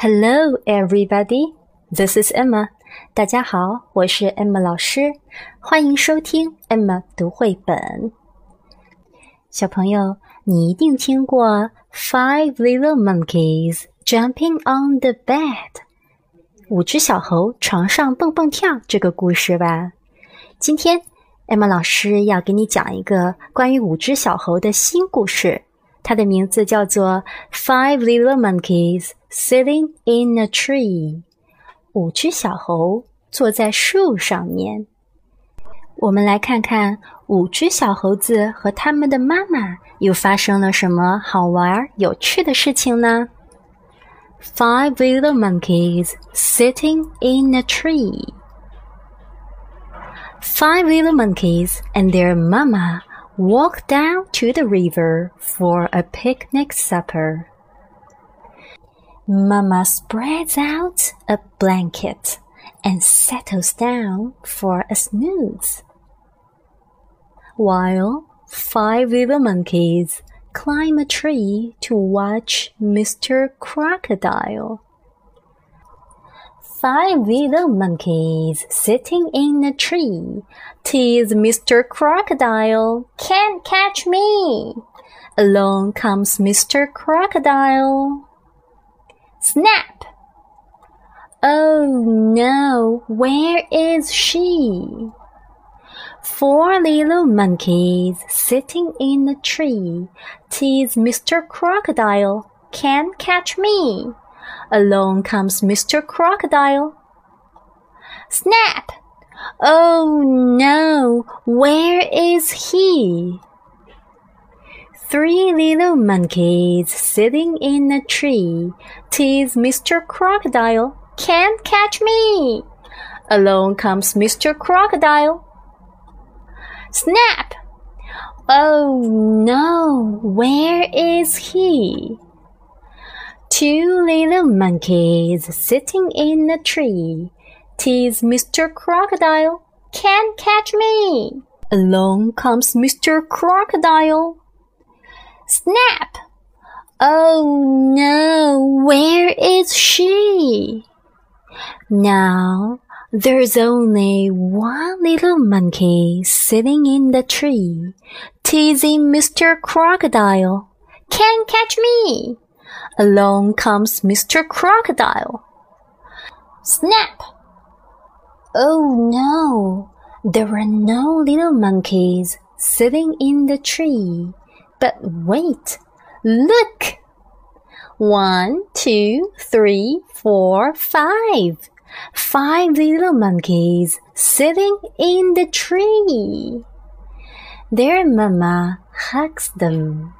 Hello, everybody. This is Emma. 大家好，我是 Emma 老师，欢迎收听 Emma 读绘本。小朋友，你一定听过 Five Little Monkeys Jumping on the Bed，五只小猴床上蹦蹦跳这个故事吧？今天 Emma 老师要给你讲一个关于五只小猴的新故事。它的名字叫做《Five Little Monkeys Sitting in a Tree》，五只小猴坐在树上面。我们来看看五只小猴子和他们的妈妈又发生了什么好玩有趣的事情呢？Five little monkeys sitting in a tree. Five little monkeys and their mama walk down to the river for a picnic supper. Mama spreads out a blanket and settles down for a snooze. While five little monkeys climb a tree to watch Mr. Crocodile. Five little monkeys sitting in a tree. Tis Mr. Crocodile. Can't catch me. Along comes Mr. Crocodile. Snap! Oh no, where is she? Four little monkeys sitting in a tree. Tis Mr. Crocodile. Can't catch me. Along comes Mr. Crocodile. Snap! Oh no, where is he? Three little monkeys sitting in a tree. Tis Mr. Crocodile. Can't catch me. Along comes Mr. Crocodile. Snap! Oh no, where is he? Two little monkeys sitting in a tree. Tis Mr. Crocodile. Can't catch me. Along comes Mr. Crocodile. Snap! Oh no, where is she? Now there's only one little monkey sitting in the tree, teasing Mr. Crocodile. Can't catch me. Along comes Mr. Crocodile. Snap! Oh no, there are no little monkeys sitting in the tree. But wait, look! One, two, three, four, five. Five little monkeys sitting in the tree. Their mama hugs them.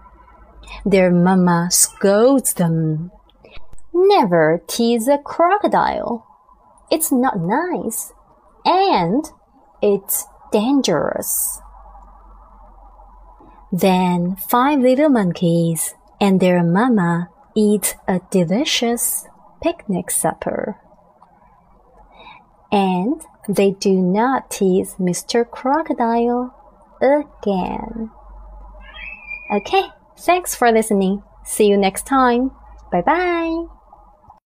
Their mama scolds them. Never tease a crocodile. It's not nice. And it's dangerous. Then five little monkeys and their mama eat a delicious picnic supper. And they do not tease Mr. Crocodile again. Okay, Thanks for listening. See you next time. Bye bye.